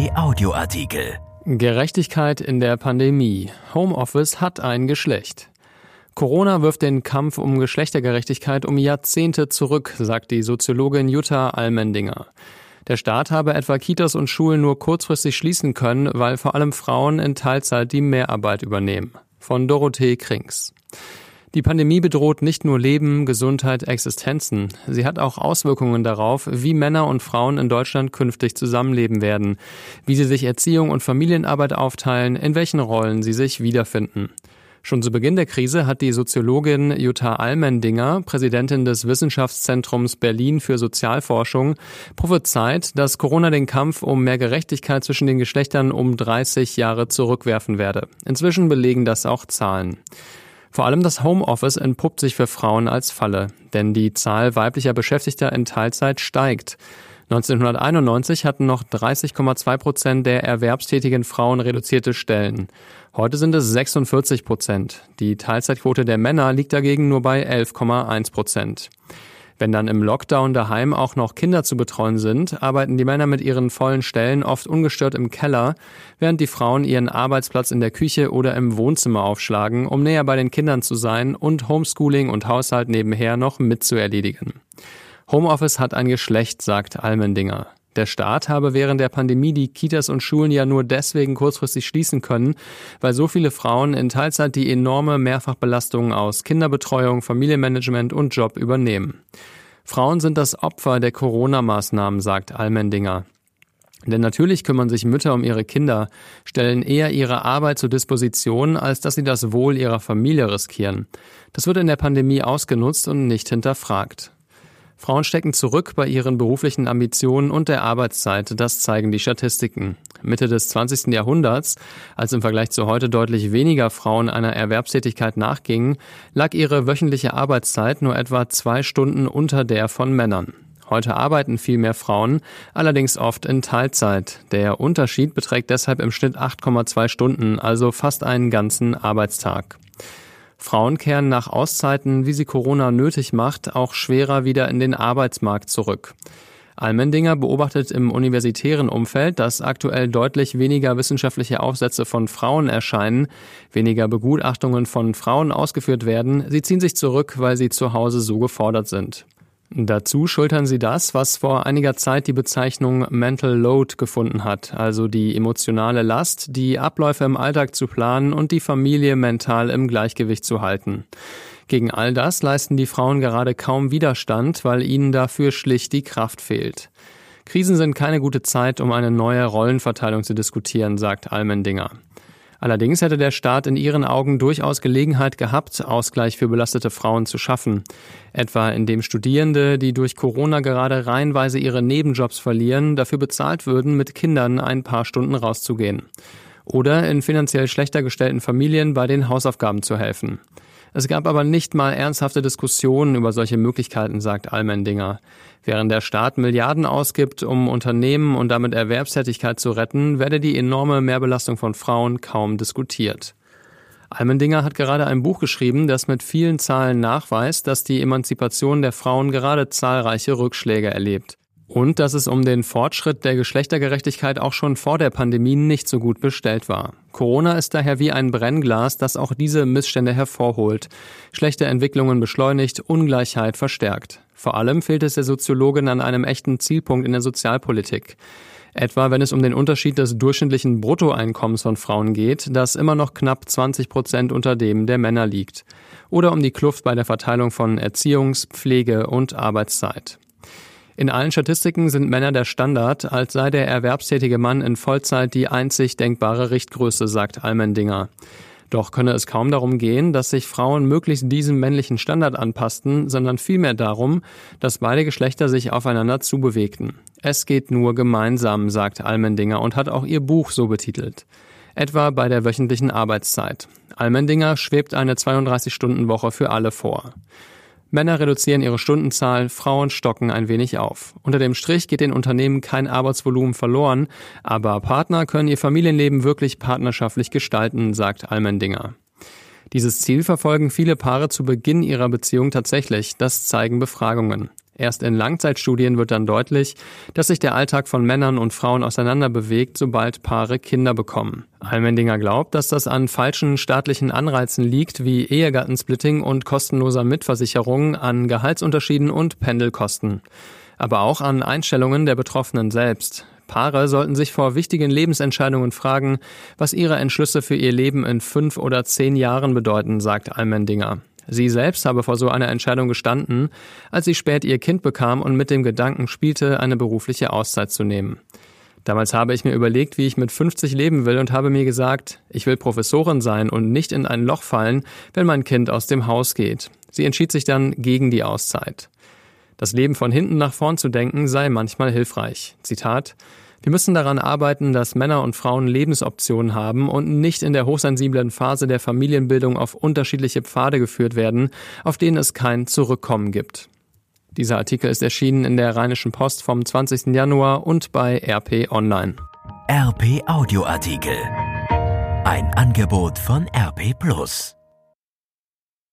T Audioartikel. Gerechtigkeit in der Pandemie. Homeoffice hat ein Geschlecht. Corona wirft den Kampf um Geschlechtergerechtigkeit um Jahrzehnte zurück, sagt die Soziologin Jutta Almendinger. Der Staat habe etwa Kitas und Schulen nur kurzfristig schließen können, weil vor allem Frauen in Teilzeit die Mehrarbeit übernehmen. Von Dorothee Krings. Die Pandemie bedroht nicht nur Leben, Gesundheit, Existenzen. Sie hat auch Auswirkungen darauf, wie Männer und Frauen in Deutschland künftig zusammenleben werden, wie sie sich Erziehung und Familienarbeit aufteilen, in welchen Rollen sie sich wiederfinden. Schon zu Beginn der Krise hat die Soziologin Jutta Almendinger, Präsidentin des Wissenschaftszentrums Berlin für Sozialforschung, prophezeit, dass Corona den Kampf um mehr Gerechtigkeit zwischen den Geschlechtern um 30 Jahre zurückwerfen werde. Inzwischen belegen das auch Zahlen. Vor allem das Homeoffice entpuppt sich für Frauen als Falle, denn die Zahl weiblicher Beschäftigter in Teilzeit steigt. 1991 hatten noch 30,2 Prozent der erwerbstätigen Frauen reduzierte Stellen. Heute sind es 46 Prozent. Die Teilzeitquote der Männer liegt dagegen nur bei 11,1 Prozent. Wenn dann im Lockdown daheim auch noch Kinder zu betreuen sind, arbeiten die Männer mit ihren vollen Stellen oft ungestört im Keller, während die Frauen ihren Arbeitsplatz in der Küche oder im Wohnzimmer aufschlagen, um näher bei den Kindern zu sein und Homeschooling und Haushalt nebenher noch mitzuerledigen. Homeoffice hat ein Geschlecht, sagt Almendinger. Der Staat habe während der Pandemie die Kitas und Schulen ja nur deswegen kurzfristig schließen können, weil so viele Frauen in Teilzeit die enorme Mehrfachbelastung aus Kinderbetreuung, Familienmanagement und Job übernehmen. Frauen sind das Opfer der Corona-Maßnahmen, sagt Almendinger. Denn natürlich kümmern sich Mütter um ihre Kinder, stellen eher ihre Arbeit zur Disposition, als dass sie das Wohl ihrer Familie riskieren. Das wird in der Pandemie ausgenutzt und nicht hinterfragt. Frauen stecken zurück bei ihren beruflichen Ambitionen und der Arbeitszeit, das zeigen die Statistiken. Mitte des 20. Jahrhunderts, als im Vergleich zu heute deutlich weniger Frauen einer Erwerbstätigkeit nachgingen, lag ihre wöchentliche Arbeitszeit nur etwa zwei Stunden unter der von Männern. Heute arbeiten viel mehr Frauen, allerdings oft in Teilzeit. Der Unterschied beträgt deshalb im Schnitt 8,2 Stunden, also fast einen ganzen Arbeitstag. Frauen kehren nach Auszeiten, wie sie Corona nötig macht, auch schwerer wieder in den Arbeitsmarkt zurück. Almendinger beobachtet im universitären Umfeld, dass aktuell deutlich weniger wissenschaftliche Aufsätze von Frauen erscheinen, weniger Begutachtungen von Frauen ausgeführt werden. Sie ziehen sich zurück, weil sie zu Hause so gefordert sind. Dazu schultern sie das, was vor einiger Zeit die Bezeichnung Mental Load gefunden hat, also die emotionale Last, die Abläufe im Alltag zu planen und die Familie mental im Gleichgewicht zu halten. Gegen all das leisten die Frauen gerade kaum Widerstand, weil ihnen dafür schlicht die Kraft fehlt. Krisen sind keine gute Zeit, um eine neue Rollenverteilung zu diskutieren, sagt Almendinger. Allerdings hätte der Staat in ihren Augen durchaus Gelegenheit gehabt, Ausgleich für belastete Frauen zu schaffen. Etwa indem Studierende, die durch Corona gerade reihenweise ihre Nebenjobs verlieren, dafür bezahlt würden, mit Kindern ein paar Stunden rauszugehen. Oder in finanziell schlechter gestellten Familien bei den Hausaufgaben zu helfen. Es gab aber nicht mal ernsthafte Diskussionen über solche Möglichkeiten, sagt Almendinger. Während der Staat Milliarden ausgibt, um Unternehmen und damit Erwerbstätigkeit zu retten, werde die enorme Mehrbelastung von Frauen kaum diskutiert. Almendinger hat gerade ein Buch geschrieben, das mit vielen Zahlen nachweist, dass die Emanzipation der Frauen gerade zahlreiche Rückschläge erlebt. Und dass es um den Fortschritt der Geschlechtergerechtigkeit auch schon vor der Pandemie nicht so gut bestellt war. Corona ist daher wie ein Brennglas, das auch diese Missstände hervorholt, schlechte Entwicklungen beschleunigt, Ungleichheit verstärkt. Vor allem fehlt es der Soziologin an einem echten Zielpunkt in der Sozialpolitik. Etwa wenn es um den Unterschied des durchschnittlichen Bruttoeinkommens von Frauen geht, das immer noch knapp 20 Prozent unter dem der Männer liegt. Oder um die Kluft bei der Verteilung von Erziehungs-, Pflege- und Arbeitszeit. In allen Statistiken sind Männer der Standard, als sei der erwerbstätige Mann in Vollzeit die einzig denkbare Richtgröße, sagt Almendinger. Doch könne es kaum darum gehen, dass sich Frauen möglichst diesem männlichen Standard anpassten, sondern vielmehr darum, dass beide Geschlechter sich aufeinander zubewegten. Es geht nur gemeinsam, sagt Almendinger und hat auch ihr Buch so betitelt. Etwa bei der wöchentlichen Arbeitszeit. Almendinger schwebt eine 32-Stunden-Woche für alle vor. Männer reduzieren ihre Stundenzahl, Frauen stocken ein wenig auf. Unter dem Strich geht den Unternehmen kein Arbeitsvolumen verloren, aber Partner können ihr Familienleben wirklich partnerschaftlich gestalten, sagt Almendinger. Dieses Ziel verfolgen viele Paare zu Beginn ihrer Beziehung tatsächlich, das zeigen Befragungen. Erst in Langzeitstudien wird dann deutlich, dass sich der Alltag von Männern und Frauen auseinanderbewegt, sobald Paare Kinder bekommen. Almendinger glaubt, dass das an falschen staatlichen Anreizen liegt, wie Ehegattensplitting und kostenloser Mitversicherung, an Gehaltsunterschieden und Pendelkosten. Aber auch an Einstellungen der Betroffenen selbst. Paare sollten sich vor wichtigen Lebensentscheidungen fragen, was ihre Entschlüsse für ihr Leben in fünf oder zehn Jahren bedeuten, sagt Almendinger. Sie selbst habe vor so einer Entscheidung gestanden, als sie spät ihr Kind bekam und mit dem Gedanken spielte, eine berufliche Auszeit zu nehmen. Damals habe ich mir überlegt, wie ich mit 50 leben will und habe mir gesagt, ich will Professorin sein und nicht in ein Loch fallen, wenn mein Kind aus dem Haus geht. Sie entschied sich dann gegen die Auszeit. Das Leben von hinten nach vorn zu denken sei manchmal hilfreich. Zitat wir müssen daran arbeiten, dass Männer und Frauen Lebensoptionen haben und nicht in der hochsensiblen Phase der Familienbildung auf unterschiedliche Pfade geführt werden, auf denen es kein Zurückkommen gibt. Dieser Artikel ist erschienen in der Rheinischen Post vom 20. Januar und bei RP Online. RP Audioartikel. Ein Angebot von RP Plus.